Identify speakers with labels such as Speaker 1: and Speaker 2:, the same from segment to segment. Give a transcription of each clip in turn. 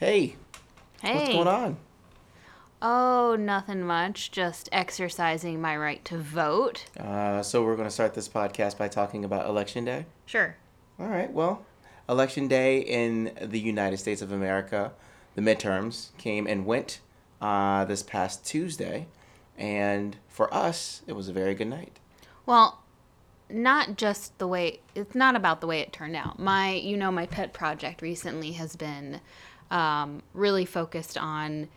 Speaker 1: Hey,
Speaker 2: Hey.
Speaker 1: what's going on?
Speaker 2: Oh, nothing much. Just exercising my right to vote.
Speaker 1: Uh, so, we're going to start this podcast by talking about Election Day.
Speaker 2: Sure.
Speaker 1: All right, well, Election Day in the United States of America, the midterms came and went uh, this past Tuesday. And for us, it was a very good night.
Speaker 2: Well, not just the way it's not about the way it turned out. My, you know, my pet project recently has been um, really focused on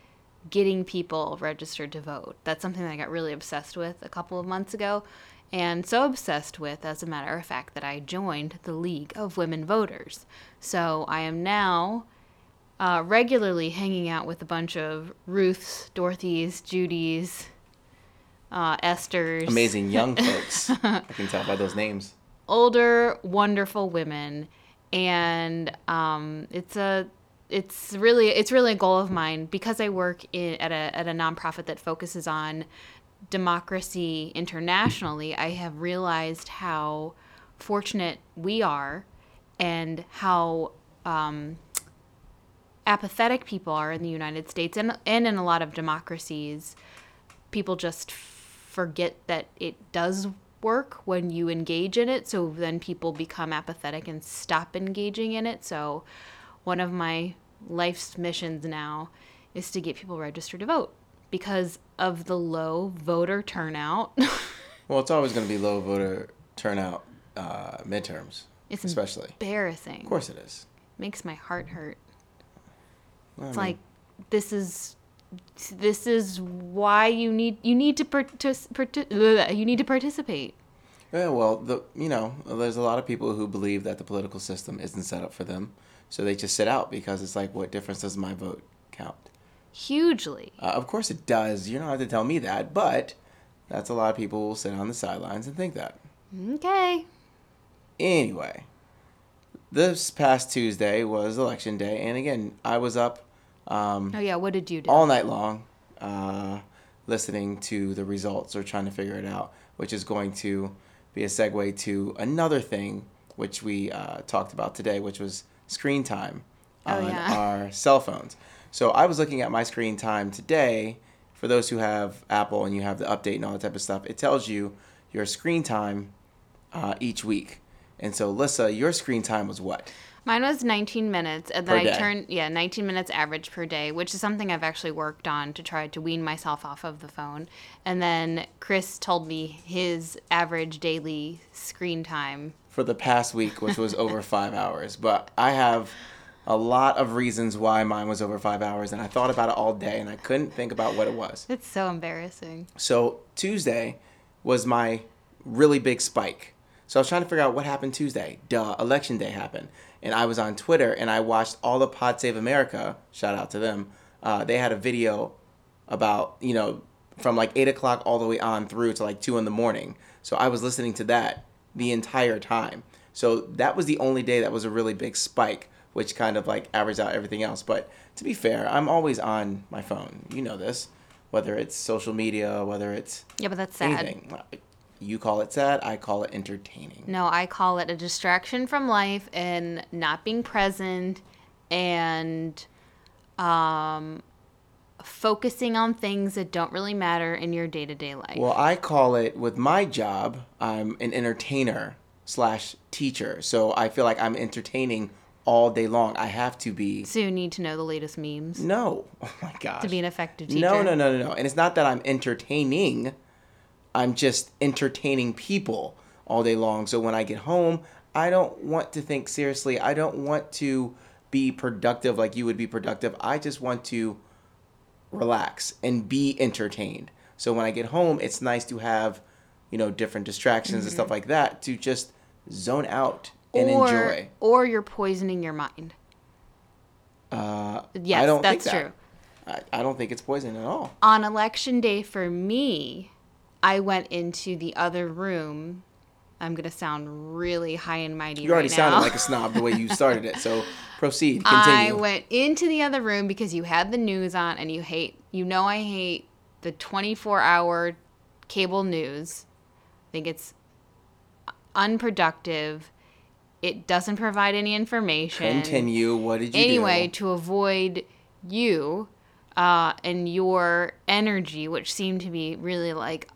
Speaker 2: getting people registered to vote. That's something that I got really obsessed with a couple of months ago. And so obsessed with, as a matter of fact, that I joined the League of Women Voters. So I am now uh, regularly hanging out with a bunch of Ruths, Dorothys, Judys, uh, Esther's
Speaker 1: Amazing young folks. I can tell by those names.
Speaker 2: older, wonderful women, and um, it's a it's really it's really a goal of mine because I work in, at a at a nonprofit that focuses on democracy internationally. I have realized how fortunate we are, and how um, apathetic people are in the United States and and in a lot of democracies. People just forget that it does work when you engage in it. So then people become apathetic and stop engaging in it. So one of my life's missions now is to get people registered to vote because of the low voter turnout.
Speaker 1: Well, it's always going to be low voter turnout uh, midterms,
Speaker 2: it's
Speaker 1: especially.
Speaker 2: embarrassing.
Speaker 1: Of course it is.
Speaker 2: Makes my heart hurt.
Speaker 1: Well, I
Speaker 2: It's
Speaker 1: mean,
Speaker 2: like this is this is why you need you need to partic- partic- ugh, you need to participate.
Speaker 1: Yeah, well, the you know, there's a lot of people who believe that the political system isn't set up for them, so they just sit out because it's like, what difference does my vote count?
Speaker 2: Hugely.
Speaker 1: Uh, of course it does. You don't have to tell me that, but that's a lot of people will sit on the sidelines and think that.
Speaker 2: Okay.
Speaker 1: Anyway, this past Tuesday was election day, and again, I was up um,
Speaker 2: Oh yeah, what did you do?
Speaker 1: all night long uh, listening to the results or trying to figure it out, which is going to be a segue to another thing which we uh, talked about today, which was screen time
Speaker 2: Oh,
Speaker 1: on
Speaker 2: yeah.
Speaker 1: our cell phones. So I was looking at my screen time today. For those who have Apple and you have the update and all that type of stuff, it tells you your screen time uh, each week. And so, Lissa, your screen time was what?
Speaker 2: Mine was 19 minutes, and then
Speaker 1: Per
Speaker 2: I
Speaker 1: day.
Speaker 2: turned yeah 19 minutes average per day, which is something I've actually worked on to try to wean myself off of the phone. And then Chris told me his average daily screen time.
Speaker 1: for the past week, which was over five hours. But I have a lot of reasons why mine was over five hours, and I thought about it all day, and I couldn't think about what it was.
Speaker 2: It's so embarrassing.
Speaker 1: So Tuesday was my really big spike. So I was trying to figure out what happened Tuesday. Duh, election day happened, and I was on Twitter and I watched all the Pod Save America. Shout out to them. Uh, they had a video about you know from like eight o'clock all the way on through to like two in the morning. So I was listening to that the entire time. So that was the only day that was a really big spike, which kind of like averaged out everything else. But to be fair, I'm always on my phone. You know this, whether it's social media, whether it's
Speaker 2: Yeah, but that's sad.
Speaker 1: anything. You call it sad, I call it entertaining.
Speaker 2: No, I call it a distraction from life and not being present and um focusing on things that don't really matter in your day-to-day life.
Speaker 1: Well, I call it with my job. I'm an entertainer slash teacher, so I feel like I'm entertaining all day long. I have to be.
Speaker 2: so you need to know the latest memes
Speaker 1: No, oh my gosh.
Speaker 2: to be an effective teacher.
Speaker 1: No, no, no, no, no. And it's not that I'm entertaining. I'm just entertaining people all day long. So when I get home, I don't want to think seriously. I don't want to be productive like you would be productive. I just want to relax and be entertained. So when I get home, it's nice to have, you know, different distractions and stuff like that to just zone out and
Speaker 2: or,
Speaker 1: enjoy.
Speaker 2: Or you're poisoning your mind.
Speaker 1: Uh,
Speaker 2: Yes,
Speaker 1: I don't
Speaker 2: that's
Speaker 1: think that.
Speaker 2: true.
Speaker 1: I, I don't think it's poison at all.
Speaker 2: On election day for me, I went into the other room. I'm gonna sound really high and mighty
Speaker 1: You already
Speaker 2: right
Speaker 1: sounded like a snob the way you started it. So proceed. Continue.
Speaker 2: I went into the other room because you had the news on and you hate you know I hate the 24 hour cable news. I think it's unproductive. It doesn't provide any information.
Speaker 1: Continue. What did you
Speaker 2: Anyway,
Speaker 1: do?
Speaker 2: to avoid you uh, and your energy, which seemed to be really like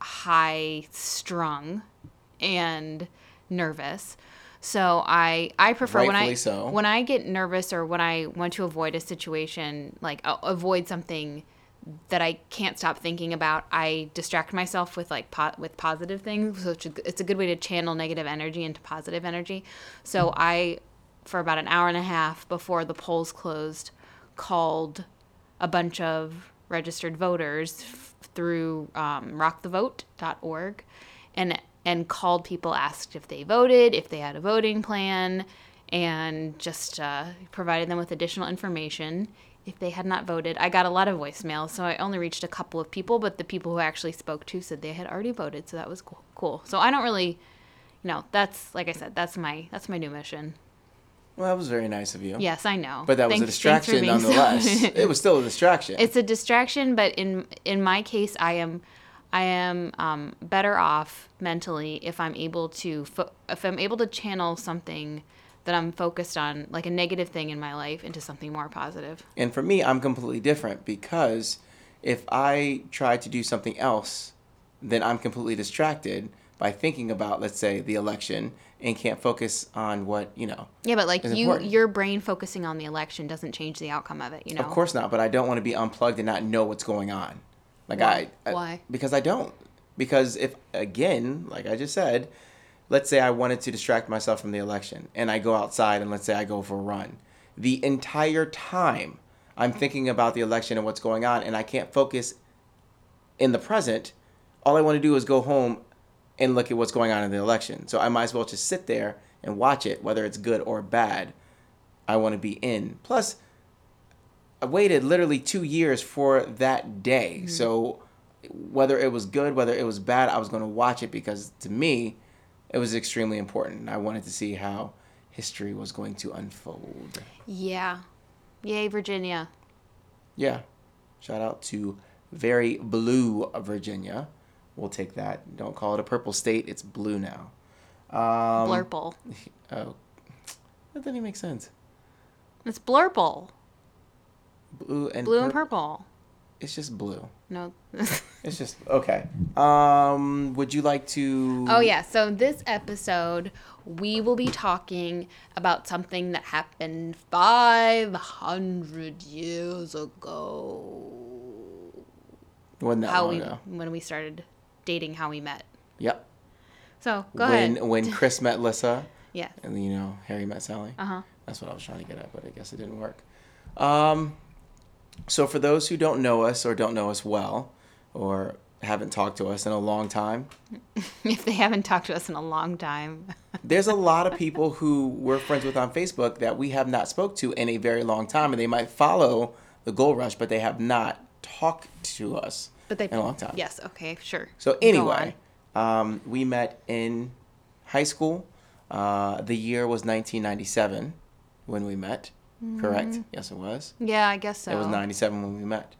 Speaker 2: high strung and nervous. So I I prefer when I
Speaker 1: so.
Speaker 2: when I get nervous or when I want to avoid a situation like uh, avoid something that I can't stop thinking about, I distract myself with like po- with positive things. So it's a, it's a good way to channel negative energy into positive energy. So I, for about an hour and a half before the polls closed, called a bunch of registered voters through um, rockthevote.org and and called people asked if they voted if they had a voting plan and just uh, provided them with additional information if they had not voted i got a lot of voicemails so i only reached a couple of people but the people who I actually spoke to said they had already voted so that was cool, cool. so i don't really you know that's like i said that's my that's my new mission
Speaker 1: Well, that was very nice of you.
Speaker 2: yes i know
Speaker 1: But that was a
Speaker 2: Thanks- thanks for
Speaker 1: distraction
Speaker 2: being so-
Speaker 1: nonetheless. it was still a distraction.
Speaker 2: it's a distraction but in in my case i am i am um, better off mentally if i'm able to fo- if i'm able to channel something that i'm focused on like a negative thing in my life into something more positive
Speaker 1: And for me, I'm completely different because if I try to do something else, then I'm completely distracted by thinking about, let's say, the election and can't focus on what, you know.
Speaker 2: yeah but like you
Speaker 1: important.
Speaker 2: your brain focusing on the election doesn't change the outcome of it you know
Speaker 1: Of course not, but I don't want to be unplugged and not know what's going on. Like
Speaker 2: Why?
Speaker 1: I, I
Speaker 2: Why?
Speaker 1: because I don't. Because if again, like I just said, let's say I wanted to distract myself from the election and I go outside and let's say I go for a run. The entire time I'm thinking about the election and what's going on and I can't focus in the present, all I want to do is go home and look at what's going on in the election. So I might as well just sit there and watch it, whether it's good or bad. I want to be in. Plus, I waited literally two years for that day. Mm-hmm. So whether it was good, whether it was bad, I was going to watch it because to me, it was extremely important. I wanted to see how history was going to unfold.
Speaker 2: yeah yay virginia
Speaker 1: Yeah. Shout out to very blue Virginia. We'll take that. Don't call it a purple state. It's blue now. Um,
Speaker 2: blurple
Speaker 1: Oh, that doesn't even make sense.
Speaker 2: it's blurple
Speaker 1: Blue and
Speaker 2: blue and purple
Speaker 1: It's just blue.
Speaker 2: no
Speaker 1: It's just okay. Um, would you like to?
Speaker 2: Oh, yeah. So, this episode, we will be talking about something that happened 500 years ago.
Speaker 1: Wasn't that
Speaker 2: How
Speaker 1: long
Speaker 2: we,
Speaker 1: ago?
Speaker 2: when we started dating, how we met.
Speaker 1: Yep.
Speaker 2: So, go
Speaker 1: when
Speaker 2: ahead.
Speaker 1: when Chris met Lissa
Speaker 2: Yeah.
Speaker 1: and you know Harry met Sally.
Speaker 2: Uh huh.
Speaker 1: That's what I was trying to get at, but I guess it didn't work. Um, so for those who don't know us or don't know us well, or haven't talked to us in a long time,
Speaker 2: If they haven't talked to us in a long time.
Speaker 1: there's a lot of people who we're friends with on Facebook that we have not spoke to in a very long time, and they might follow the Goal Rush, but they have not talked to us
Speaker 2: But they.
Speaker 1: in a long time.
Speaker 2: Yes. Okay. Sure.
Speaker 1: So anyway, um, we met in high school. Uh, the year was 1997 when we met. Correct?
Speaker 2: Mm-hmm.
Speaker 1: Yes, it was.
Speaker 2: Yeah, I guess so.
Speaker 1: It was 97 when we met.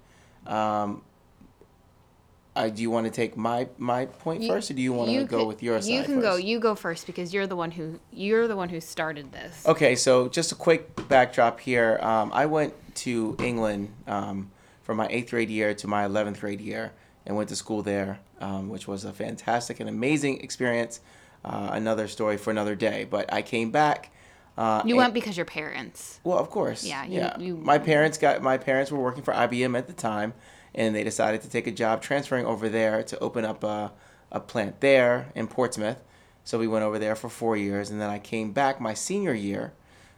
Speaker 1: Um, I, do you want to take my my point
Speaker 2: You-
Speaker 1: first, or do you want to
Speaker 2: you
Speaker 1: go
Speaker 2: could-
Speaker 1: with your side
Speaker 2: You can go. You go first because you're the one who you're the one who started this.
Speaker 1: Okay, so just a quick backdrop here. Um, I went to England um, from my eighth grade year to my 11th grade year and went to school there, um, which was a fantastic and amazing experience. Uh, another story for another day. But I came back. Uh,
Speaker 2: You
Speaker 1: and-
Speaker 2: went because your parents.
Speaker 1: Well, of course.
Speaker 2: Yeah, you-
Speaker 1: yeah.
Speaker 2: you-
Speaker 1: my parents got my parents were working for IBM at the time, and they decided to take a job transferring over there to open up a, a plant there in Portsmouth. So we went over there for four years, and then I came back my senior year,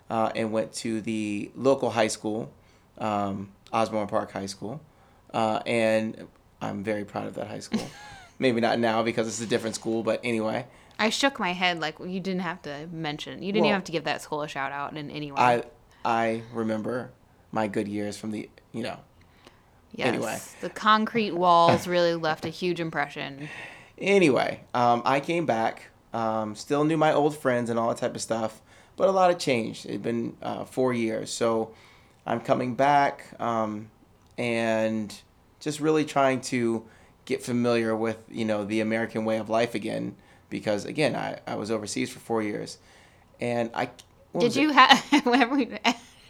Speaker 1: uh, and went to the local high school, um, Osbourn Park High School, uh, and I'm very proud of that high school. Maybe not now because it's a different school, but anyway,
Speaker 2: I shook my head like you didn't have to mention. You didn't
Speaker 1: Well-
Speaker 2: even have to give that school a shout out in any way.
Speaker 1: I I remember my good years from the you know.
Speaker 2: yes.
Speaker 1: anyway.
Speaker 2: The concrete walls really left a huge impression.
Speaker 1: Anyway, um, I came back. Um, still knew my old friends and all that type of stuff, but a lot had changed. It'd been uh, four years, so I'm coming back um, and just really trying to get familiar with you know the American way of life again. Because again, I, I was overseas for four years, and I
Speaker 2: Did you have everyone,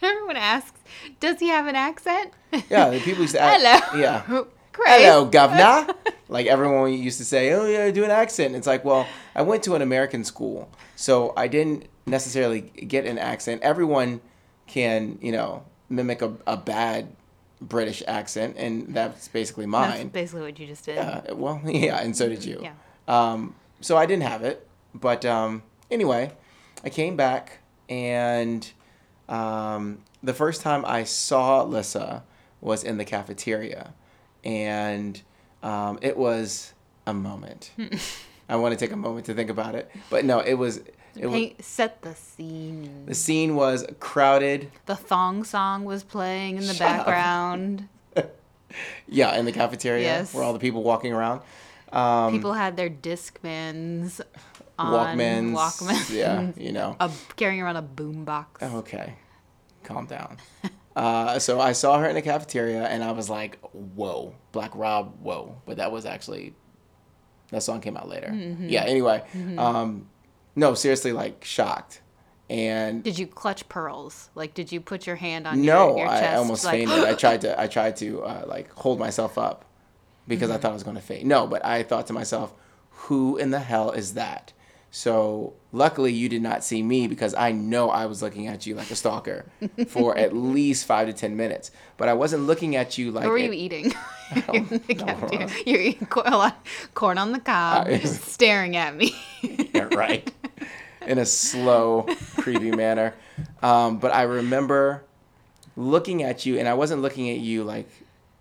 Speaker 2: everyone asks, does he have an accent?
Speaker 1: Yeah, the people used to ask.
Speaker 2: Hello.
Speaker 1: Yeah.
Speaker 2: Chris.
Speaker 1: Hello, governor. like everyone used to say, oh yeah, do an accent. It's like, well, I went to an American school, so I didn't necessarily get an accent. Everyone can, you know, mimic a, a bad British accent, and that's basically mine.
Speaker 2: That's basically what you just did.
Speaker 1: Uh, well, yeah, and so did you.
Speaker 2: Yeah.
Speaker 1: Um, so I didn't have it, but um, anyway, I came back, and um, the first time I saw Lissa was in the cafeteria, and um, it was a moment. I want to take a moment to think about it, but no, it was. It was
Speaker 2: set the scene.
Speaker 1: the scene was crowded.
Speaker 2: The thong song was playing in the
Speaker 1: Shut
Speaker 2: background.
Speaker 1: Yeah, in the cafeteria
Speaker 2: Yes.
Speaker 1: where all the people walking around. Um,
Speaker 2: People had their Discmans on
Speaker 1: Walkmans.
Speaker 2: Walkmans.
Speaker 1: Yeah, you know.
Speaker 2: A, carrying around a boombox.
Speaker 1: Okay, calm down. uh, so I saw her in the cafeteria, and I was like, "Whoa, Black Rob, whoa!" But that was actually that song came out later.
Speaker 2: Mm-hmm.
Speaker 1: Yeah. Anyway, um, no, seriously, like shocked, and
Speaker 2: Did you clutch pearls? Like, did you put your hand on
Speaker 1: no,
Speaker 2: your, your chest?
Speaker 1: No, I almost
Speaker 2: like,
Speaker 1: fainted. I tried to, I tried to uh, like hold myself up because
Speaker 2: Mm-hmm.
Speaker 1: I thought I was going to faint. No, but I thought to myself, "Who in the hell is that?" So luckily, you did not see me because I know I was looking at you like a stalker for at least five to ten minutes. But I wasn't looking at you like.
Speaker 2: What were
Speaker 1: it-
Speaker 2: you eating?
Speaker 1: No, uh,
Speaker 2: You're eating corn, a lot- corn on the cob,
Speaker 1: Uh,
Speaker 2: staring at me.
Speaker 1: Yeah, right. In a slow, creepy manner. Um, but I remember looking at you, and I wasn't looking at you like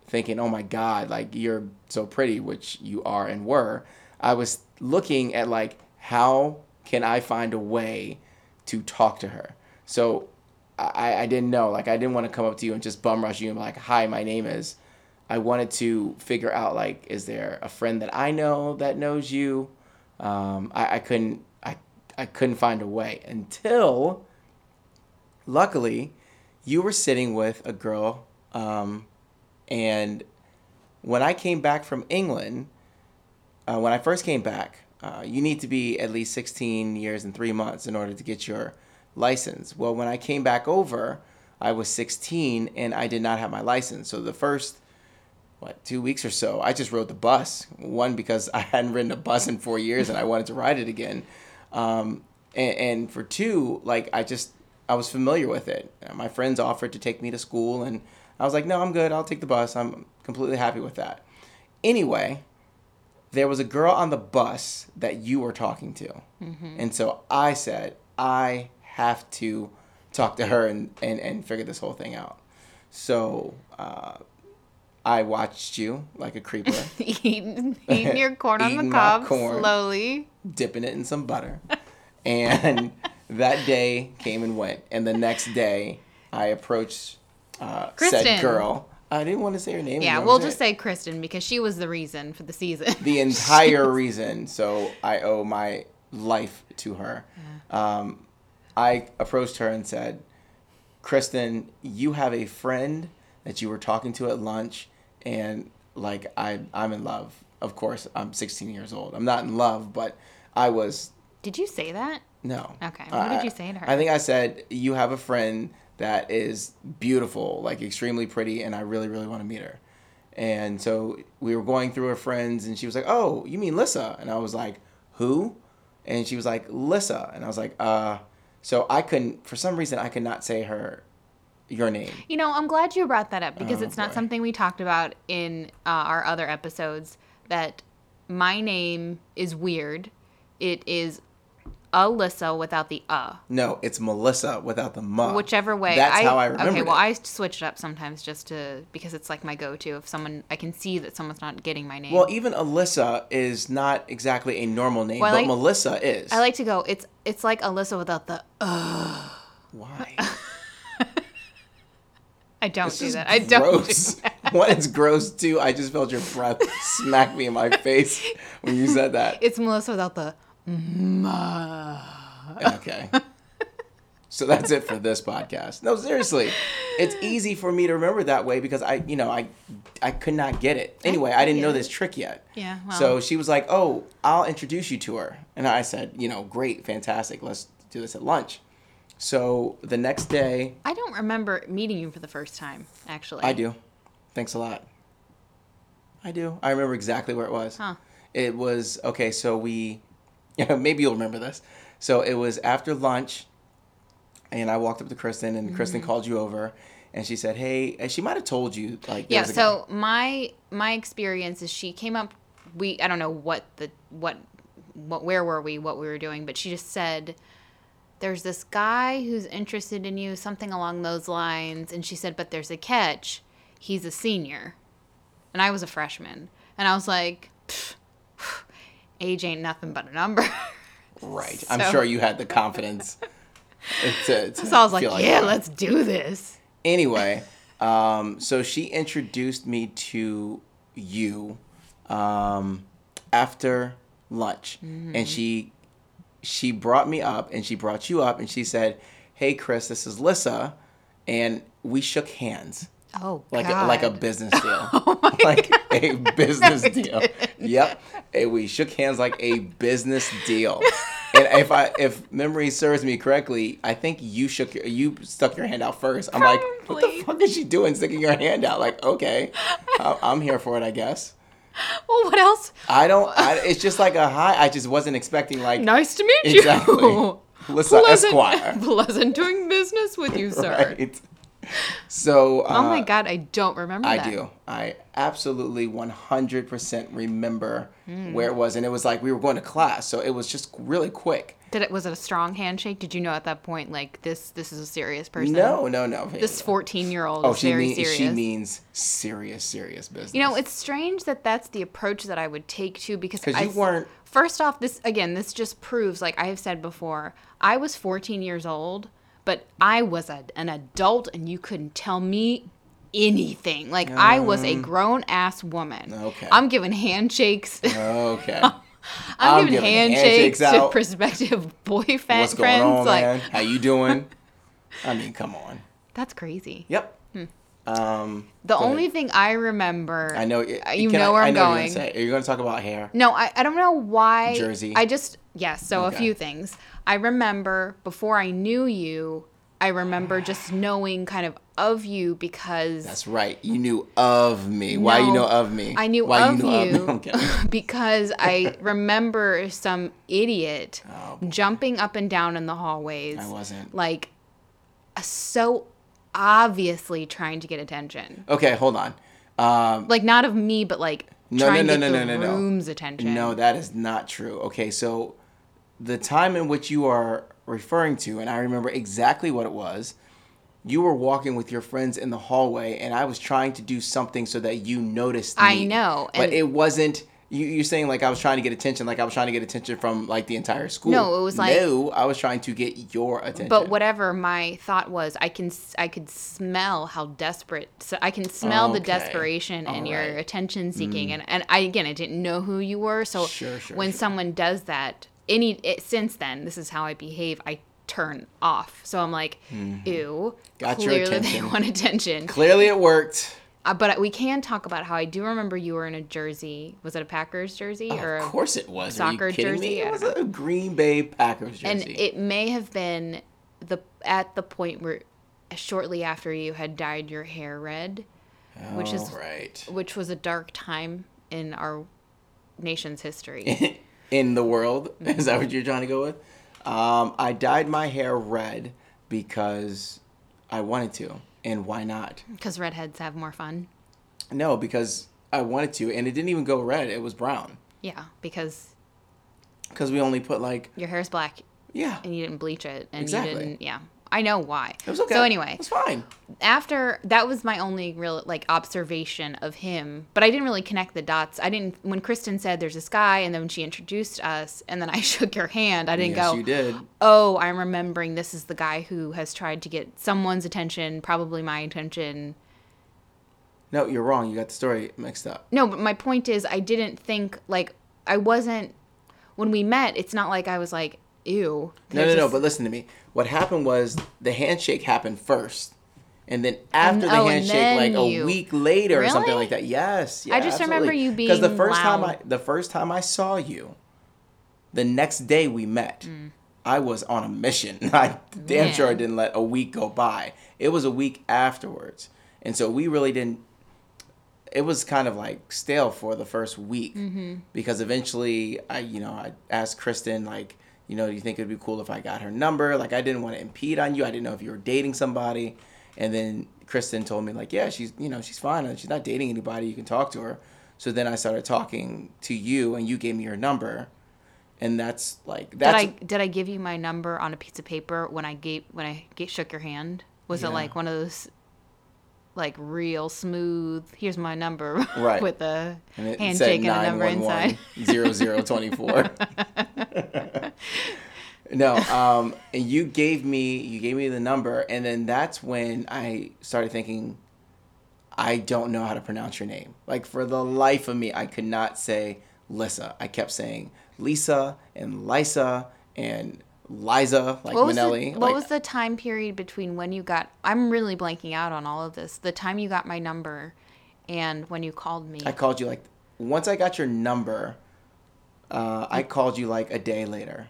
Speaker 1: thinking, oh my God, like you're so pretty, which you are and were. I was looking at like, how can I find a way to talk to her? So I, I didn't know. Like, I didn't want to come up to you and just bum rush you and be like, hi, my name is. I wanted to figure out like, is there a friend that I know that knows you? Um, I, I couldn't I, couldn't find a way until luckily you were sitting with a girl um, and when I came back from England uh, when I first came back uh, you need to be at least 16 years and three months in order to get your license. Well when I came back over I was 16 and I did not have my license. So the first what two weeks or so i just rode the bus. One because i hadn't ridden a bus in four years and i wanted to ride it again um, and, and for two like i just i was familiar with it. My friends offered to take me to school and i was like no i'm good. I'll take the bus. I'm completely happy with that. Anyway there was a girl on the bus that you were talking to. And so i said i have to talk to her and, and, and figure this whole thing out. So uh, I watched you like a creeper,
Speaker 2: eating, eating your corn on the cob
Speaker 1: corn.
Speaker 2: slowly.
Speaker 1: dipping it in some butter. And that day came and went. And the next day, I approached uh, said girl. I didn't want to say her name.
Speaker 2: Yeah, we'll just say Kristen because she was the reason for the season.
Speaker 1: the entire reason. So I owe my life to her. Um, I approached her and said, Kristen, you have a friend that you were talking to at lunch, and like I, I'm in love. Of course, I'm 16 years old. I'm not in love, but I was
Speaker 2: Did you say that?
Speaker 1: no.
Speaker 2: Okay, what did you say to her?
Speaker 1: I think I said you have a friend that is beautiful, like extremely pretty, and I really, really want to meet her. And so we were going through her friends, and she was like, "Oh, you mean Lissa?" And I was like, "Who?" And she was like, "Lissa," and I was like, "Uh." So I couldn't, for some reason, I could not say her, your name.
Speaker 2: You know, I'm glad you brought that up because
Speaker 1: Oh,
Speaker 2: it's not
Speaker 1: boy.
Speaker 2: something we talked about in uh, our other episodes. That my name is weird. It is Alyssa without the uh.
Speaker 1: No, it's Melissa without the ma.
Speaker 2: Whichever way.
Speaker 1: That's how I remember.
Speaker 2: Okay, well,
Speaker 1: it.
Speaker 2: I switch it up sometimes just to because it's like my go-to. If someone, I can see that someone's not getting my name.
Speaker 1: Well, even Alyssa is not exactly a normal name,
Speaker 2: Well,
Speaker 1: but
Speaker 2: like-
Speaker 1: Melissa is.
Speaker 2: I like to go. It's it's like Alyssa without the. Uh.
Speaker 1: Why?
Speaker 2: I don't
Speaker 1: This
Speaker 2: do
Speaker 1: is
Speaker 2: that. I don't. do
Speaker 1: gross.
Speaker 2: that.
Speaker 1: One, it's gross. Two, I just felt your breath smack me in my face when you said that.
Speaker 2: It's Melissa without the. Ma. Mm-hmm.
Speaker 1: Okay. So that's it for this podcast. No, seriously, it's easy for me to remember that way because I, you know, I, I could not get it. Anyway, I didn't know this trick yet.
Speaker 2: Yeah. Well,
Speaker 1: So she was like, "Oh, I'll introduce you to her," and I said, "You know, great, fantastic. Let's do this at lunch." So the next day,
Speaker 2: I don't remember meeting you for the first time. Actually.
Speaker 1: I do. Thanks a lot. I do. I remember exactly where it was.
Speaker 2: Huh.
Speaker 1: It was okay. So we, yeah, maybe you'll remember this. So it was after lunch, and I walked up to Kristen, and
Speaker 2: Mm-hmm.
Speaker 1: Kristen called you over, and she said, "Hey," and she might have told you like.
Speaker 2: yeah so my my experience is she came up we i don't know what the what what where were we what we were doing but she just said there's this guy who's interested in you something along those lines and she said but there's a catch he's a senior and i was a freshman and i was like age ain't nothing but a number.
Speaker 1: Right. I'm sure you had the confidence. to, to
Speaker 2: so i was like
Speaker 1: feel
Speaker 2: yeah
Speaker 1: that.
Speaker 2: let's do this
Speaker 1: Anyway, um, so she introduced me to you um, after lunch,
Speaker 2: Mm-hmm.
Speaker 1: and she she brought me up, and she brought you up, and she said, "Hey, Chris, this is Lissa," and we shook hands
Speaker 2: oh
Speaker 1: like
Speaker 2: God.
Speaker 1: a, like a business deal,
Speaker 2: oh my
Speaker 1: like a business deal. Yep, and we shook hands like a business deal. And if I if memory serves me correctly, I think you shook your, you stuck your hand out first. I'm like, what the fuck is she doing, sticking your hand out? Like, okay, I'm here for it, I guess.
Speaker 2: well what else
Speaker 1: I don't. I, it's just like a high. I just wasn't expecting like
Speaker 2: nice to meet
Speaker 1: Exactly.
Speaker 2: you
Speaker 1: Lissa
Speaker 2: pleasant,
Speaker 1: Esquire.
Speaker 2: pleasant doing business with you, sir.
Speaker 1: right. So uh,
Speaker 2: Oh my god, I don't remember
Speaker 1: I
Speaker 2: that.
Speaker 1: do. I absolutely 100% remember
Speaker 2: Hmm.
Speaker 1: where it was, and it was like we were going to class, so it was just really quick.
Speaker 2: Did it was it a strong handshake? Did you know at that point like this this is a serious person?
Speaker 1: No, no, no.
Speaker 2: This 14-year-old
Speaker 1: Oh,
Speaker 2: is
Speaker 1: she means she means serious, serious business.
Speaker 2: you know, it's strange that that's the approach that I would take too because I
Speaker 1: you weren't.
Speaker 2: First off, this again, this just proves like I have said before, I was 14 years old, but I was a, an adult and you couldn't tell me anything. Like I was a grown ass woman.
Speaker 1: Um, Okay.
Speaker 2: I'm giving handshakes.
Speaker 1: Okay.
Speaker 2: I'm,
Speaker 1: I'm
Speaker 2: giving, handshakes,
Speaker 1: handshakes
Speaker 2: to prospective boyfriend
Speaker 1: What's going
Speaker 2: friends.
Speaker 1: on,
Speaker 2: like
Speaker 1: man? How you doing? I mean, come on.
Speaker 2: that's crazy.
Speaker 1: Yep. Um,
Speaker 2: The
Speaker 1: go ahead.
Speaker 2: only thing I remember,
Speaker 1: I know
Speaker 2: uh, you know
Speaker 1: I-
Speaker 2: where
Speaker 1: I
Speaker 2: I'm
Speaker 1: know you're
Speaker 2: going.
Speaker 1: Say, are you going to talk about hair?
Speaker 2: No, I, I don't know why.
Speaker 1: Jersey.
Speaker 2: I just, yes, so
Speaker 1: Okay.
Speaker 2: a few things. I remember before I knew you, I remember just knowing kind of of you because
Speaker 1: That's right. You knew of me. Why you know of me?
Speaker 2: I knew
Speaker 1: Why
Speaker 2: of
Speaker 1: you. Know
Speaker 2: you
Speaker 1: Of me?
Speaker 2: Because I remember some idiot
Speaker 1: Oh,
Speaker 2: jumping up and down in the hallways.
Speaker 1: I wasn't.
Speaker 2: Like, so obviously trying to get attention.
Speaker 1: Okay, hold on. Um,
Speaker 2: Like, not of me, but like
Speaker 1: No,
Speaker 2: trying
Speaker 1: no,
Speaker 2: to get
Speaker 1: no,
Speaker 2: the
Speaker 1: no, no, no.
Speaker 2: room's attention.
Speaker 1: No, that is not true. Okay, so the time in which you are referring to, and I remember exactly what it was. You were walking with your friends in the hallway, and I was trying to do something so that you noticed me.
Speaker 2: I know,
Speaker 1: but it wasn't. You, you're saying like I was trying to get attention, like I was trying to get attention from like the entire school.
Speaker 2: No, it was like-
Speaker 1: no, I was trying to get your attention.
Speaker 2: But whatever my thought was, I can I could smell how desperate. So I can smell the
Speaker 1: Okay.
Speaker 2: desperation and your attention seeking, mm. and and I again I didn't know who you were. So
Speaker 1: Sure, sure,
Speaker 2: when
Speaker 1: sure.
Speaker 2: someone does that, any it, since then this is how I behave. I turn off. So I'm like, ew.
Speaker 1: Mm-hmm. Got your
Speaker 2: clearly they want attention.
Speaker 1: Clearly, it worked.
Speaker 2: Uh, but we can talk about how I do remember you were in a jersey. Was it a Packers jersey or
Speaker 1: Of course, it was.
Speaker 2: soccer jersey?
Speaker 1: me? It was a Green Bay Packers jersey.
Speaker 2: and it may have been the at the point where shortly after you had dyed your hair red, which is
Speaker 1: right,
Speaker 2: which was a dark time in our nation's history.
Speaker 1: in the world. Is that what you're trying to go with? Um, I dyed my hair red because I wanted to, and why not?
Speaker 2: Because redheads have more fun.
Speaker 1: No, because I wanted to, and it didn't even go red. It was brown
Speaker 2: Yeah, because
Speaker 1: because we only put like
Speaker 2: your hair's black.
Speaker 1: Yeah.
Speaker 2: and you didn't bleach it, and
Speaker 1: Exactly.
Speaker 2: you didn't. Yeah, I know why.
Speaker 1: It was okay.
Speaker 2: So anyway,
Speaker 1: It's fine.
Speaker 2: after that was my only real like observation of him but i didn't really connect the dots i didn't when kristen said there's this guy and then when she introduced us and then i shook your hand i didn't
Speaker 1: yes,
Speaker 2: go
Speaker 1: you did.
Speaker 2: oh i'm remembering this is the guy who has tried to get someone's attention probably my attention
Speaker 1: No, you're wrong. You got the story mixed up.
Speaker 2: no but my point is i didn't think like i wasn't when we met it's not like i was like ew
Speaker 1: No, no,
Speaker 2: There's
Speaker 1: no. But listen to me. What happened was the handshake happened first, and then after the
Speaker 2: oh,
Speaker 1: handshake, like a
Speaker 2: you-
Speaker 1: week later or something like that. Yes. Yeah,
Speaker 2: I just remember you being
Speaker 1: because the first time I the first time I saw you, the next day we met. I was on a mission. I damn sure I
Speaker 2: Mm.
Speaker 1: Didn't let a week go by. It was a week afterwards, and so we really didn't. It was kind of like stale for the first week
Speaker 2: Mm-hmm.
Speaker 1: because eventually I, you know, I asked Kristen like, you know, do you think it'd be cool if I got her number? Like I didn't want to impede on you. I didn't know if you were dating somebody, and then Kristen told me like, yeah, she's, you know, she's fine she's not dating anybody. You can talk to her. So then I started talking to you, and you gave me your number, and that's like
Speaker 2: did
Speaker 1: that's
Speaker 2: i did i give you my number on a piece of paper when i gave when i shook your hand was
Speaker 1: Yeah.
Speaker 2: it like one of those like real smooth here's my number
Speaker 1: Right.
Speaker 2: with a
Speaker 1: and it
Speaker 2: handshake and a number inside
Speaker 1: 911 0024. no, um, and you gave me you gave me the number, and then that's when I started thinking, I don't know how to pronounce your name. Like for the life of me, I could not say Lissa. I kept saying Lisa and Lisa and Liza, like
Speaker 2: what was,
Speaker 1: Minnelli.
Speaker 2: the, what
Speaker 1: like,
Speaker 2: was the time period between when you got i'm really blanking out on all of this the time you got my number and when you called me
Speaker 1: I called you like once I got your number. Uh, I called you like a day later.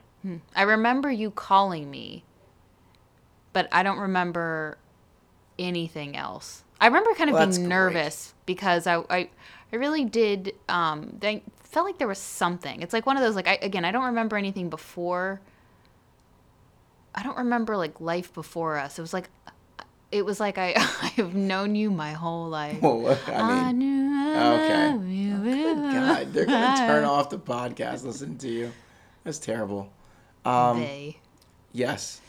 Speaker 2: I remember you calling me, but I don't remember anything else. I remember kind of
Speaker 1: Well,
Speaker 2: being
Speaker 1: great.
Speaker 2: nervous because I, I, I really did. Um, I felt like there was something. It's like one of those like I, again, I don't remember anything before. I don't remember like life before us. It was like, it was like I, I have known you my whole life.
Speaker 1: Well, I mean,
Speaker 2: knew I
Speaker 1: okay.
Speaker 2: loved you
Speaker 1: God, they're gonna turn off the podcast Listen to you. That's terrible. Um,
Speaker 2: They.
Speaker 1: yes,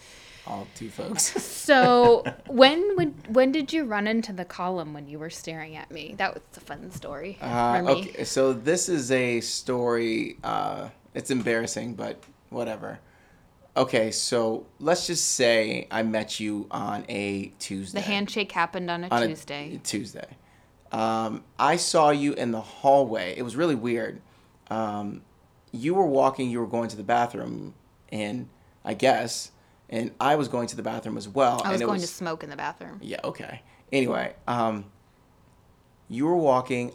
Speaker 1: all two folks.
Speaker 2: So when when when did you run into the column when you were staring at me? That was a fun story
Speaker 1: Uh,
Speaker 2: for me.
Speaker 1: okay, so this is a story. Uh, it's embarrassing, but whatever. Okay, so let's just say I met you on a Tuesday.
Speaker 2: The handshake happened on a
Speaker 1: on a
Speaker 2: Tuesday.
Speaker 1: Tuesday. Um, I saw you in the hallway. It was really weird. Um, you were walking. You were going to the bathroom, and I guess, and I was going to the bathroom as well.
Speaker 2: I was
Speaker 1: and it
Speaker 2: going to smoke in the bathroom.
Speaker 1: Yeah. Okay. Anyway, um, you were walking,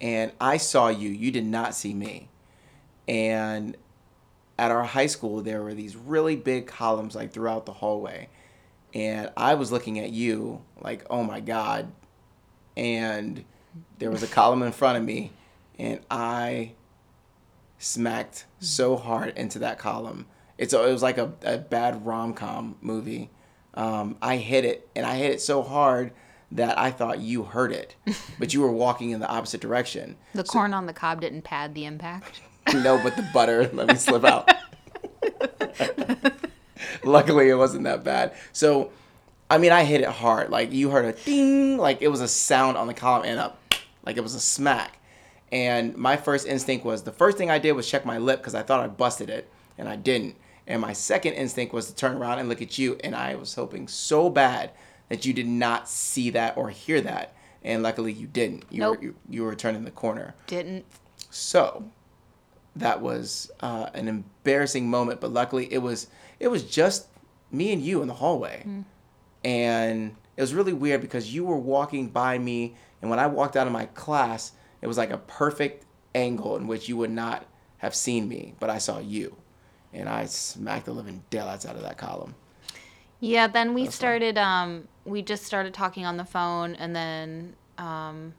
Speaker 1: and I saw you. You did not see me, and at our high school there were these really big columns like throughout the hallway. And i was looking at you like oh my god. And there was a column in front of me and i smacked so hard into that column. It's it was like a, a bad rom-com movie. Um, i hit it and i hit it so hard that i thought you heard it but you were walking in the opposite direction.
Speaker 2: The corn on the cob didn't pad the impact.
Speaker 1: no, but the butter let me slip out. Luckily, it wasn't that bad. So, I mean, I hit it hard. Like you heard a ding, like it was a sound on the column, and up, like it was a smack. And my first instinct was the first thing I did was check my lip because I thought I busted it, and I didn't. And my second instinct was to turn around and look at you, and I was hoping so bad that you did not see that or hear that. And luckily, you didn't. You
Speaker 2: Nope.
Speaker 1: were you, you were turning the corner.
Speaker 2: Didn't.
Speaker 1: So that was uh, an embarrassing moment, but luckily it was it was just me and you in the hallway, and it was really weird because you were walking by me, and when I walked out of my class, it was like a perfect angle in which you would not have seen me, but I saw you, and I smacked the living daylights out of that column.
Speaker 2: Yeah, then we started um we just started talking on the phone and then um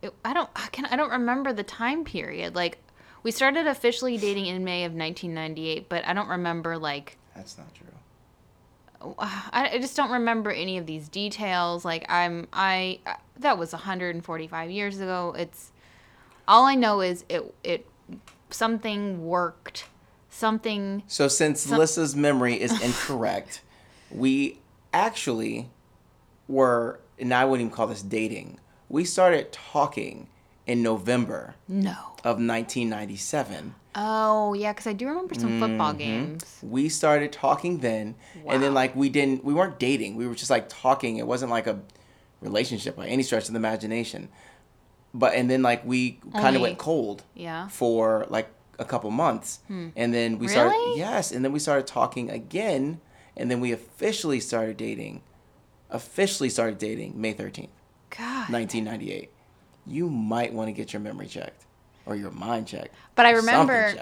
Speaker 2: it, I don't I can I don't remember the time period. Like we started officially dating in May of 1998, but I don't remember like
Speaker 1: That's not true.
Speaker 2: I, I just don't remember any of these details. Like I'm I that was 145 years ago. It's all I know is it it something worked something
Speaker 1: So since Lissa's memory is incorrect, we actually were, and I wouldn't even call this dating. We started talking in November
Speaker 2: no.
Speaker 1: of 1997.
Speaker 2: Oh, yeah, cuz I do remember some
Speaker 1: Mm-hmm.
Speaker 2: football games.
Speaker 1: We started talking then, and then like we didn't, we weren't dating. We were just like talking. It wasn't like a relationship by any stretch of the imagination. But and then like we kind of went cold
Speaker 2: Yeah.
Speaker 1: for like a couple months, and then we started yes, and then we started talking again, and then we officially started dating. Officially started dating May 13th,
Speaker 2: God.
Speaker 1: 1998. You might want to get your memory checked or your mind checked.
Speaker 2: But I remember.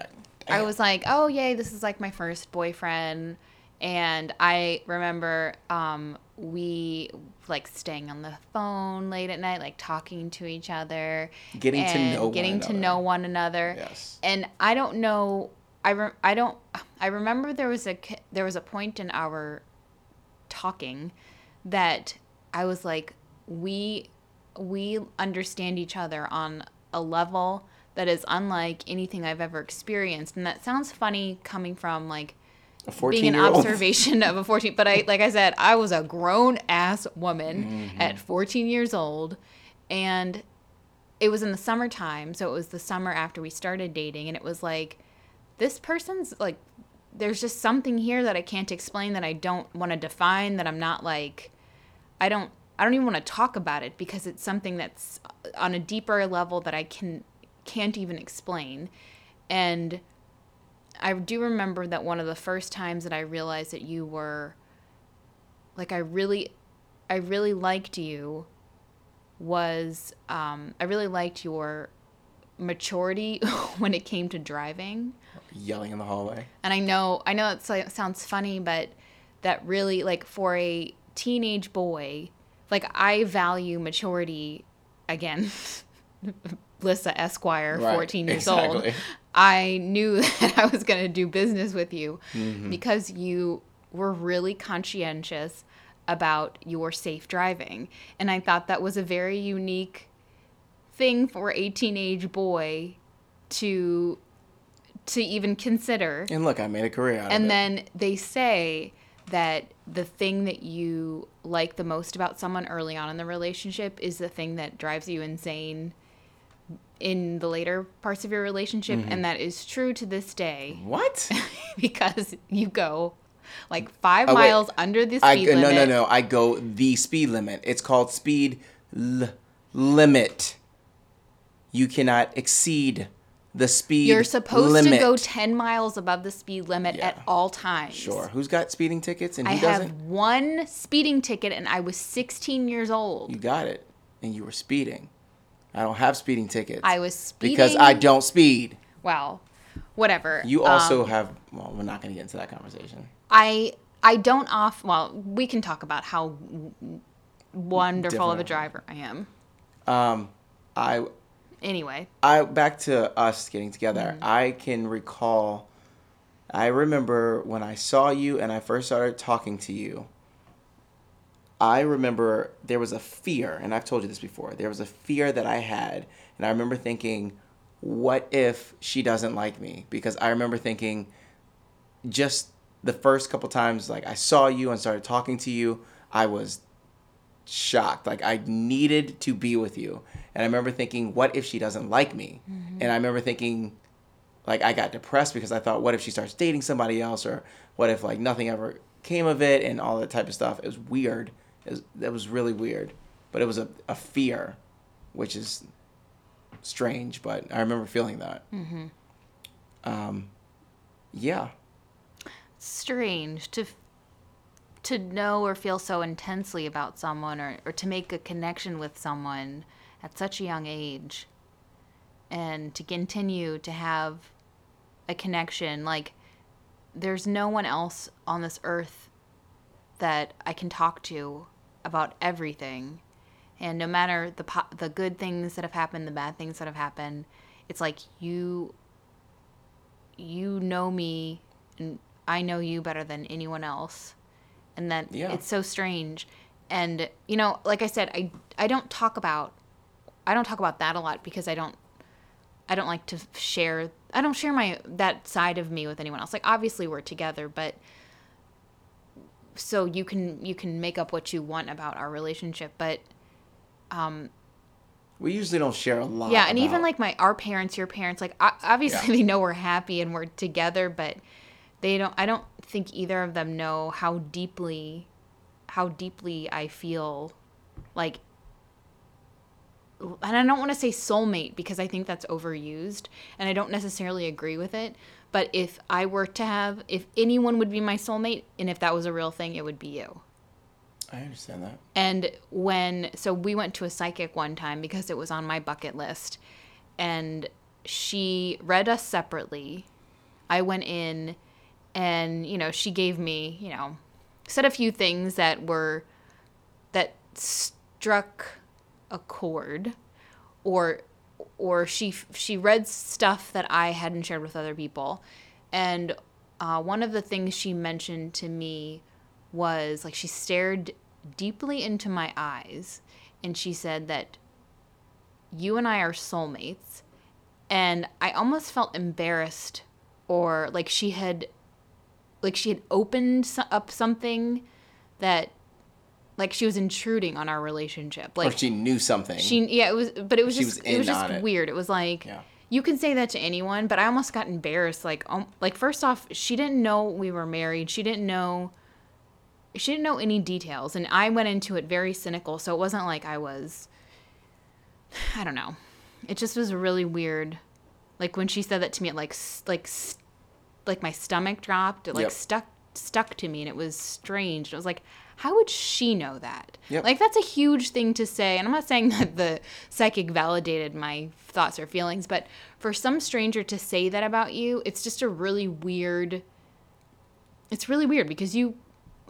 Speaker 2: I was like, "Oh, yay, this is like my first boyfriend." And I remember um, we like staying on the phone late at night, like talking to each other,
Speaker 1: Getting to know one
Speaker 2: getting to
Speaker 1: another.
Speaker 2: know one another.
Speaker 1: Yes.
Speaker 2: And I don't know. I re- I don't. I remember there was a there was a point in our talking that I was like, we we understand each other on a level that is unlike anything I've ever experienced. And that sounds funny coming from like
Speaker 1: A 14
Speaker 2: being an observation of a 14 but I like I said, I was a grown ass woman
Speaker 1: Mm-hmm.
Speaker 2: at 14 years old and it was in the summertime, so it was the summer after we started dating and it was like this person's like there's just something here that I can't explain that I don't want to define that I'm not like I don't I don't even want to talk about it because it's something that's on a deeper level that I can can't even explain. And I do remember that one of the first times that I realized that you were like I really I really liked you was um I really liked your maturity when it came to driving.
Speaker 1: Yelling in the hallway.
Speaker 2: And I know I know it sounds funny, but that really like for a teenage boy, like I value maturity again. Lissa Esquire,
Speaker 1: Right,
Speaker 2: 14 years old. I knew that I was going to do business with you
Speaker 1: Mm-hmm.
Speaker 2: because you were really conscientious about your safe driving. And I thought that was a very unique thing for a teenage boy to to even consider.
Speaker 1: And look, I made a career out of it.
Speaker 2: And then they say that the thing that you like the most about someone early on in the relationship is the thing that drives you insane in the later parts of your relationship
Speaker 1: Mm-hmm.
Speaker 2: and that is true to this day
Speaker 1: what?
Speaker 2: because you go like 5
Speaker 1: Oh, wait.
Speaker 2: miles under the speed
Speaker 1: I
Speaker 2: speed
Speaker 1: no
Speaker 2: limit.
Speaker 1: no no. I go the speed limit. It's called speed l- limit. You cannot exceed the speed.
Speaker 2: You're supposed
Speaker 1: limit.
Speaker 2: to go 10 miles above the speed limit
Speaker 1: Yeah.
Speaker 2: at all times.
Speaker 1: Sure. Who's got speeding tickets and who
Speaker 2: I
Speaker 1: doesn't?
Speaker 2: have one speeding ticket and I was 16 years old.
Speaker 1: You got it, and you were speeding. I don't have speeding tickets.
Speaker 2: I was speeding
Speaker 1: because I don't speed.
Speaker 2: Well, whatever.
Speaker 1: You
Speaker 2: Um,
Speaker 1: also have. Well, we're not going to get into that conversation.
Speaker 2: I I don't off. Well, we can talk about how wonderful of a driver I am.
Speaker 1: Um, I
Speaker 2: Anyway,
Speaker 1: I back to us getting together.
Speaker 2: Mm-hmm.
Speaker 1: I can recall. I remember when I saw you and I first started talking to you. I remember there was a fear, and I've told you this before. There was a fear that I had, and I remember thinking, "What if she doesn't like me?" Because I remember thinking, just the first couple times, like I saw you and started talking to you, I was shocked. Like I needed to be with you. And I remember thinking, what if she doesn't like me? And I remember thinking, like I got depressed because I thought, what if she starts dating somebody else, or what if like nothing ever came of it, and all that type of stuff. It was weird. It was, that was really weird, but it was a, a fear, which is strange. But I remember feeling that. Mm-hmm. Um, yeah.
Speaker 2: strange to to know or feel so intensely about someone or, or to make a connection with someone at such a young age and to continue to have a connection like there's no one else on this earth that I can talk to about everything and no matter the po- the good things that have happened the bad things that have happened it's like you you know me and I know you better than anyone else. And that
Speaker 1: Yeah.
Speaker 2: it's so strange. And you know, like I said, I I don't talk about I don't talk about that a lot because I don't I don't like to share I don't share my that side of me with anyone else. Like obviously we're together, but so you can you can make up what you want about our relationship, but um
Speaker 1: We usually don't share a lot.
Speaker 2: yeah, and even like my our parents, your parents, like obviously
Speaker 1: Yeah.
Speaker 2: they know we're happy and we're together, but they don't. I don't think either of them know how deeply, how deeply I feel, like. And I don't want to say soulmate because I think that's overused, and I don't necessarily agree with it. But if I were to have, if anyone would be my soulmate, and if that was a real thing, it would be you.
Speaker 1: I understand that.
Speaker 2: And when, so we went to a psychic one time because it was on my bucket list. And she read us separately. I went in and, you know, she gave me, you know, said a few things that were, that struck a chord or, or she, she read stuff that I hadn't shared with other people. And uh, one of the things she mentioned to me was like she stared deeply into my eyes and she said that you and I are soulmates. And I almost felt embarrassed or like she had like she had opened so- up something that like she was intruding on our relationship. Like
Speaker 1: or she knew something.
Speaker 2: she yeah, it was but it was
Speaker 1: She
Speaker 2: just
Speaker 1: was
Speaker 2: it was just
Speaker 1: it.
Speaker 2: weird. It was like
Speaker 1: Yeah.
Speaker 2: you can say that to anyone, but I almost got embarrassed like um, like first off, she didn't know we were married. She didn't know she didn't know any details and I went into it very cynical, so it wasn't like I was I don't know. It just was really weird. Like when she said that to me it like like like my stomach dropped. It like
Speaker 1: Yep.
Speaker 2: stuck stuck to me and it was strange. It was like how would she know that?
Speaker 1: Yep.
Speaker 2: Like that's a huge thing to say. And I'm not saying that the psychic validated my thoughts or feelings, but for some stranger to say that about you, it's just a really weird it's really weird because you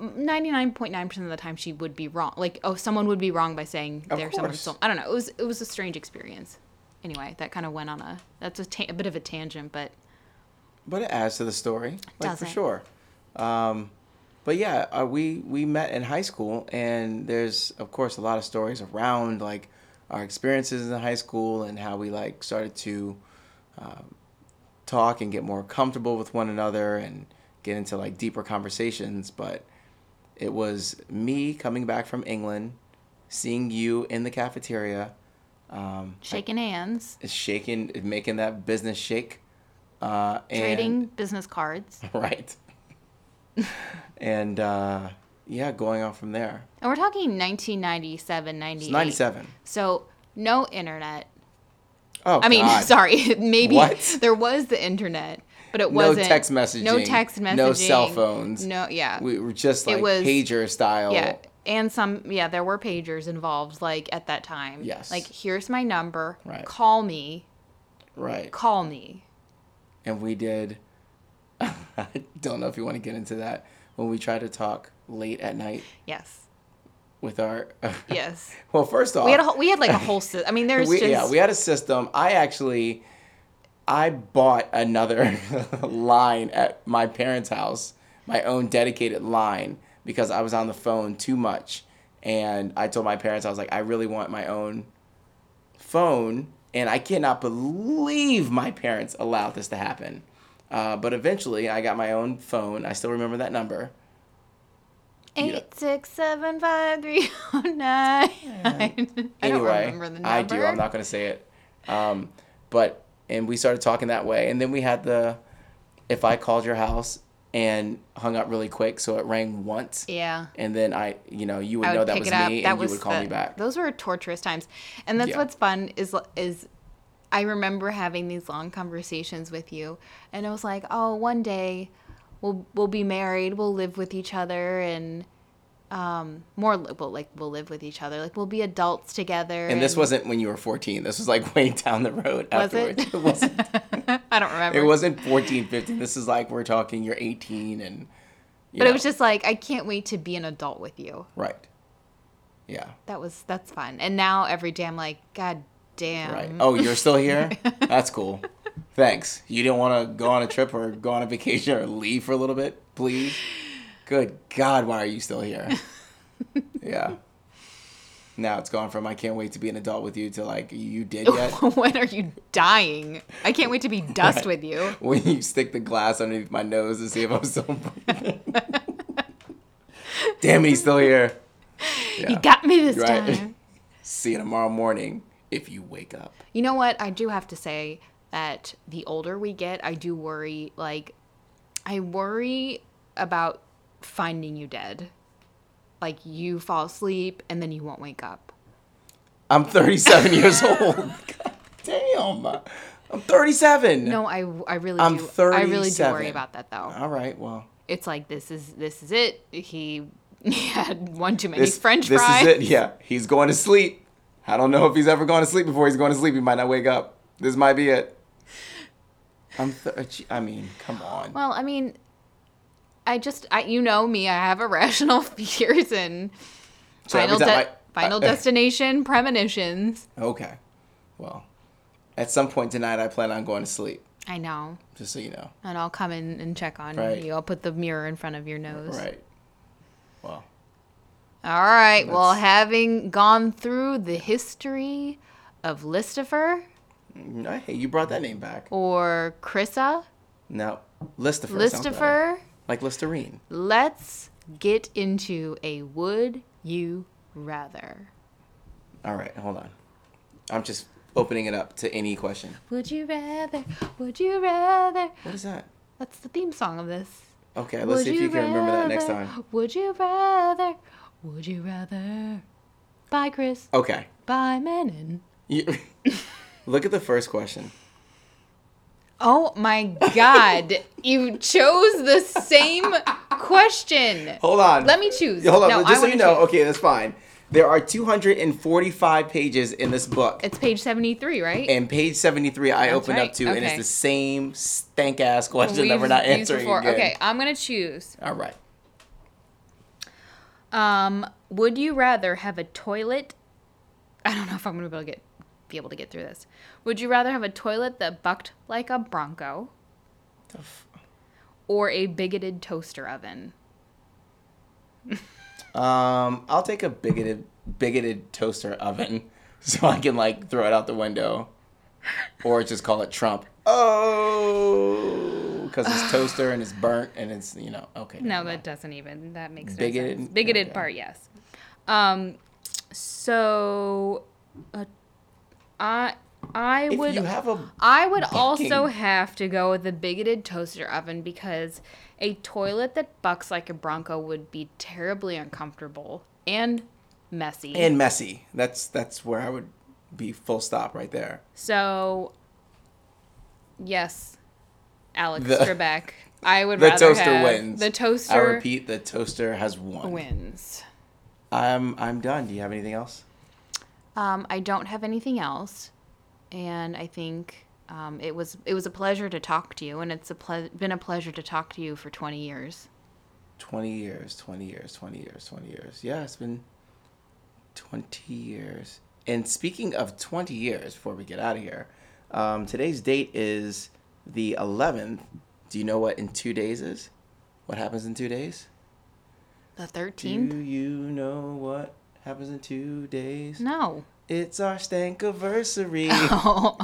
Speaker 2: 99.9% of the time she would be wrong. Like oh someone would be wrong by saying
Speaker 1: Of
Speaker 2: they're someone's soul. I don't know. It was it was a strange experience. Anyway, that kind of went on a that's a, ta- a bit of a tangent, but
Speaker 1: but it adds to the story, like
Speaker 2: Does
Speaker 1: for sure. Um, but yeah, uh, we we met in high school, and there's of course a lot of stories around like our experiences in high school and how we like started to um, talk and get more comfortable with one another and get into like deeper conversations. But it was me coming back from England, seeing you in the cafeteria, um,
Speaker 2: shaking hands,
Speaker 1: shaking, making that business shake, uh, and-
Speaker 2: trading business cards.
Speaker 1: right and uh yeah going on from there
Speaker 2: And we're talking 1997, 98.
Speaker 1: it's 97
Speaker 2: So no internet.
Speaker 1: oh
Speaker 2: I mean,
Speaker 1: God.
Speaker 2: sorry, maybe
Speaker 1: What?
Speaker 2: there was the internet, but it wasn't.
Speaker 1: No text messaging
Speaker 2: No text messaging.
Speaker 1: no cell phones
Speaker 2: No, yeah.
Speaker 1: we were just like It
Speaker 2: was-
Speaker 1: pager style
Speaker 2: Yeah. And some, yeah, there were pagers involved, like at that time.
Speaker 1: Yes.
Speaker 2: Like, here's my number.
Speaker 1: Right.
Speaker 2: Call me.
Speaker 1: right
Speaker 2: Call me.
Speaker 1: And we did i don't know if you want to get into that when we tried to talk late at night
Speaker 2: Yes.
Speaker 1: with our
Speaker 2: Yes.
Speaker 1: well first off
Speaker 2: we had a, whole- we had like a whole. sy- I mean, there's
Speaker 1: we,
Speaker 2: just
Speaker 1: yeah, we had a system. I actually, I bought another line at my parents' house, my own dedicated line, because I was on the phone too much. And I told my parents, I was like, I really want my own phone. And I cannot believe my parents allowed this to happen. Uh, but eventually, I got my own phone. I still remember that number.
Speaker 2: eight six seven five three oh nine. I don't remember the number.
Speaker 1: I do. I'm not going to say it. Um, but and we started talking that way, and then we had the if I called your house and hung up really quick, so it rang once,
Speaker 2: Yeah.
Speaker 1: and then I, you know, you would,
Speaker 2: I
Speaker 1: know that was me,
Speaker 2: that
Speaker 1: and
Speaker 2: was
Speaker 1: you would call
Speaker 2: the-
Speaker 1: me back.
Speaker 2: Those were torturous times, and that's
Speaker 1: Yeah.
Speaker 2: what's fun is is I remember having these long conversations with you, and I was like, oh, one day we'll we'll be married, we'll live with each other, and um, more well, like we'll live with each other, like we'll be adults together.
Speaker 1: and this wasn't when you were 14. This was like way down the road
Speaker 2: was
Speaker 1: afterwards.
Speaker 2: it?
Speaker 1: It wasn't.
Speaker 2: I don't remember.
Speaker 1: It wasn't 14, 15. This is like we're talking. You're 18, and you
Speaker 2: but
Speaker 1: know,
Speaker 2: it was just like I can't wait to be an adult with you.
Speaker 1: right. Yeah.
Speaker 2: That was that's fun. And now every day I'm like, God damn.
Speaker 1: Right. Oh, you're still here? That's cool. Thanks. You didn't want to go on a trip or go on a vacation or leave for a little bit, please? Good God, why are you still here? Yeah. Now it's gone from I can't wait to be an adult with you to like you did yet.
Speaker 2: when are you dying? I can't wait to be dust
Speaker 1: Right.
Speaker 2: with you.
Speaker 1: when you stick the glass underneath my nose to see if I'm still. Damn it, he's still here.
Speaker 2: You got me this
Speaker 1: Right.
Speaker 2: time.
Speaker 1: See you tomorrow morning if you wake up.
Speaker 2: You know what? I do have to say that the older we get, I do worry. Like, I worry about finding you dead. Like, you fall asleep and then you won't wake up.
Speaker 1: I'm 37 years old. God damn. I'm 37.
Speaker 2: No, I, I really
Speaker 1: I'm
Speaker 2: do. I really do worry about that though.
Speaker 1: All right, well.
Speaker 2: It's like this is this is it. He, he had one too many
Speaker 1: This,
Speaker 2: French
Speaker 1: this
Speaker 2: fries.
Speaker 1: is it. Yeah, he's going to sleep. I don't know if he's ever going to sleep before he's going to sleep. He might not wake up. This might be it. I'm. Th- I mean, come on.
Speaker 2: Well, I mean, I just, I, you know me, I have irrational fears and
Speaker 1: So
Speaker 2: final, de-
Speaker 1: I-
Speaker 2: final
Speaker 1: I- uh,
Speaker 2: destination premonitions.
Speaker 1: Okay. Well, at some point tonight, I plan on going to sleep.
Speaker 2: I know.
Speaker 1: Just so you know.
Speaker 2: And I'll come in and check on
Speaker 1: Right.
Speaker 2: you. I'll put the mirror in front of your nose.
Speaker 1: Right. Well.
Speaker 2: All right. Well, having gone through the history of Listifer
Speaker 1: mm, Hey, you brought that name back.
Speaker 2: or Chrissa,
Speaker 1: No, Listifer.
Speaker 2: Listifer,
Speaker 1: Like Listerine.
Speaker 2: let's get into a would you rather.
Speaker 1: All right, hold on. I'm just opening it up to any question.
Speaker 2: Would you rather? Would you rather?
Speaker 1: What is that?
Speaker 2: That's the theme song of this.
Speaker 1: Okay, let's
Speaker 2: Would
Speaker 1: see if you can remember that next time.
Speaker 2: Would you rather? Would you rather? Bye, Chris.
Speaker 1: Okay.
Speaker 2: Bye, Menon.
Speaker 1: You, look at the first question.
Speaker 2: Oh my God! you chose the same question.
Speaker 1: Hold on.
Speaker 2: Let me choose.
Speaker 1: Hold on,
Speaker 2: No,
Speaker 1: just
Speaker 2: I
Speaker 1: so you know.
Speaker 2: choose.
Speaker 1: Okay, that's fine. There are 245 pages in this book.
Speaker 2: It's page seventy-three, right?
Speaker 1: and page 73 I
Speaker 2: That's
Speaker 1: opened
Speaker 2: right,
Speaker 1: up to, and it's the same stank ass question that
Speaker 2: We've
Speaker 1: we're not answering
Speaker 2: before.
Speaker 1: again.
Speaker 2: Okay, I'm gonna choose.
Speaker 1: All right.
Speaker 2: Um, would you rather have a toilet? I don't know if I'm gonna be able to get be able to get through this. Would you rather have a toilet that bucked like a bronco,
Speaker 1: The f-
Speaker 2: or a bigoted toaster oven?
Speaker 1: Um, I'll take a bigoted bigoted toaster oven so I can like throw it out the window, or just call it Trump. Oh, because it's toaster and it's burnt and it's you know okay.
Speaker 2: No, that doesn't even that makes no
Speaker 1: Bigoted?
Speaker 2: sense. Bigoted
Speaker 1: Okay.
Speaker 2: part, yes. Um, so, uh, I I
Speaker 1: If
Speaker 2: would
Speaker 1: you have a
Speaker 2: I would also have to go with the bigoted toaster oven because a toilet that bucks like a bronco would be terribly uncomfortable and messy.
Speaker 1: and messy, that's that's where I would be full stop right there.
Speaker 2: so, yes, Alex
Speaker 1: The-
Speaker 2: Trebek, I would
Speaker 1: The
Speaker 2: rather
Speaker 1: toaster
Speaker 2: have
Speaker 1: wins.
Speaker 2: the toaster
Speaker 1: I repeat, the toaster has won.
Speaker 2: wins.
Speaker 1: I'm I'm done. Do you have anything else?
Speaker 2: Um, I don't have anything else, and I think um, it was it was a pleasure to talk to you, and it's a ple- been a pleasure to talk to you for twenty years.
Speaker 1: 20 years, 20 years, 20 years, 20 years. Yeah, it's been 20 years. And speaking of 20 years, before we get out of here, um, today's date is the 11th. Do you know what in two days is? What happens in two days?
Speaker 2: The thirteenth.
Speaker 1: Do you know what happens in two days?
Speaker 2: No.
Speaker 1: It's our stank anniversary.
Speaker 2: Oh.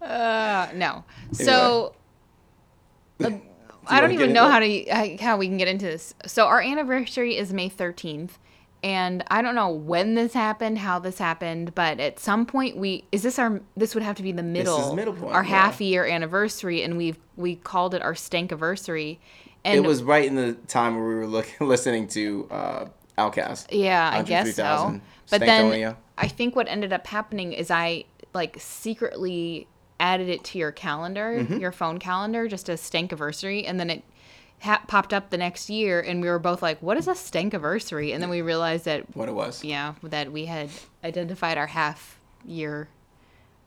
Speaker 2: uh, no. So uh, I don't even know how to how we can get into this. So our anniversary is May 13th. And I don't know when this happened, how this happened, but at some point we is this our this would have to be the middle,
Speaker 1: middle point,
Speaker 2: our
Speaker 1: yeah.
Speaker 2: half year anniversary, and we've we called it our stankiversary. And
Speaker 1: it was right in the time where we were looking, listening to uh, OutKast.
Speaker 2: Yeah, I guess so.
Speaker 1: 3000,
Speaker 2: But then I think what ended up happening is I like secretly added it to your calendar,
Speaker 1: Mm-hmm.
Speaker 2: your phone calendar, just as stankiversary, and then it ha- popped up the next year, and we were both like, "What is a stankiversary?" And then we realized that
Speaker 1: What it was.
Speaker 2: yeah, that we had identified our half year,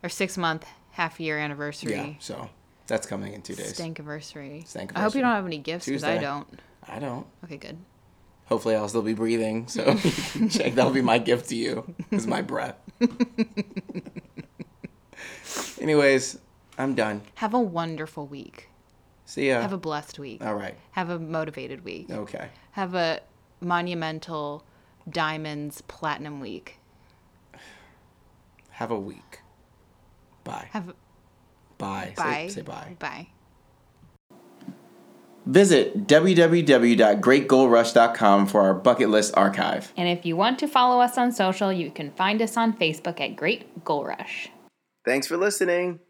Speaker 2: or six month half year anniversary.
Speaker 1: Yeah, so that's coming in two days.
Speaker 2: Stankiversary.
Speaker 1: Stankiversary.
Speaker 2: I hope you don't have any gifts because I don't.
Speaker 1: I don't.
Speaker 2: Okay, good.
Speaker 1: Hopefully, I'll still be breathing. So check. That'll be my gift to you. Is my breath. Anyways, I'm done.
Speaker 2: Have a wonderful week.
Speaker 1: See ya.
Speaker 2: Have a blessed week.
Speaker 1: All right.
Speaker 2: Have a motivated week.
Speaker 1: Okay.
Speaker 2: Have a monumental diamonds platinum week.
Speaker 1: Have a week. Bye.
Speaker 2: Have
Speaker 1: Bye.
Speaker 2: bye.
Speaker 1: Say, say bye.
Speaker 2: Bye.
Speaker 1: Visit www.greatgoalrush.com for our bucket list archive.
Speaker 2: And if you want to follow us on social, you can find us on Facebook at Great Goal Rush.
Speaker 1: Thanks for listening.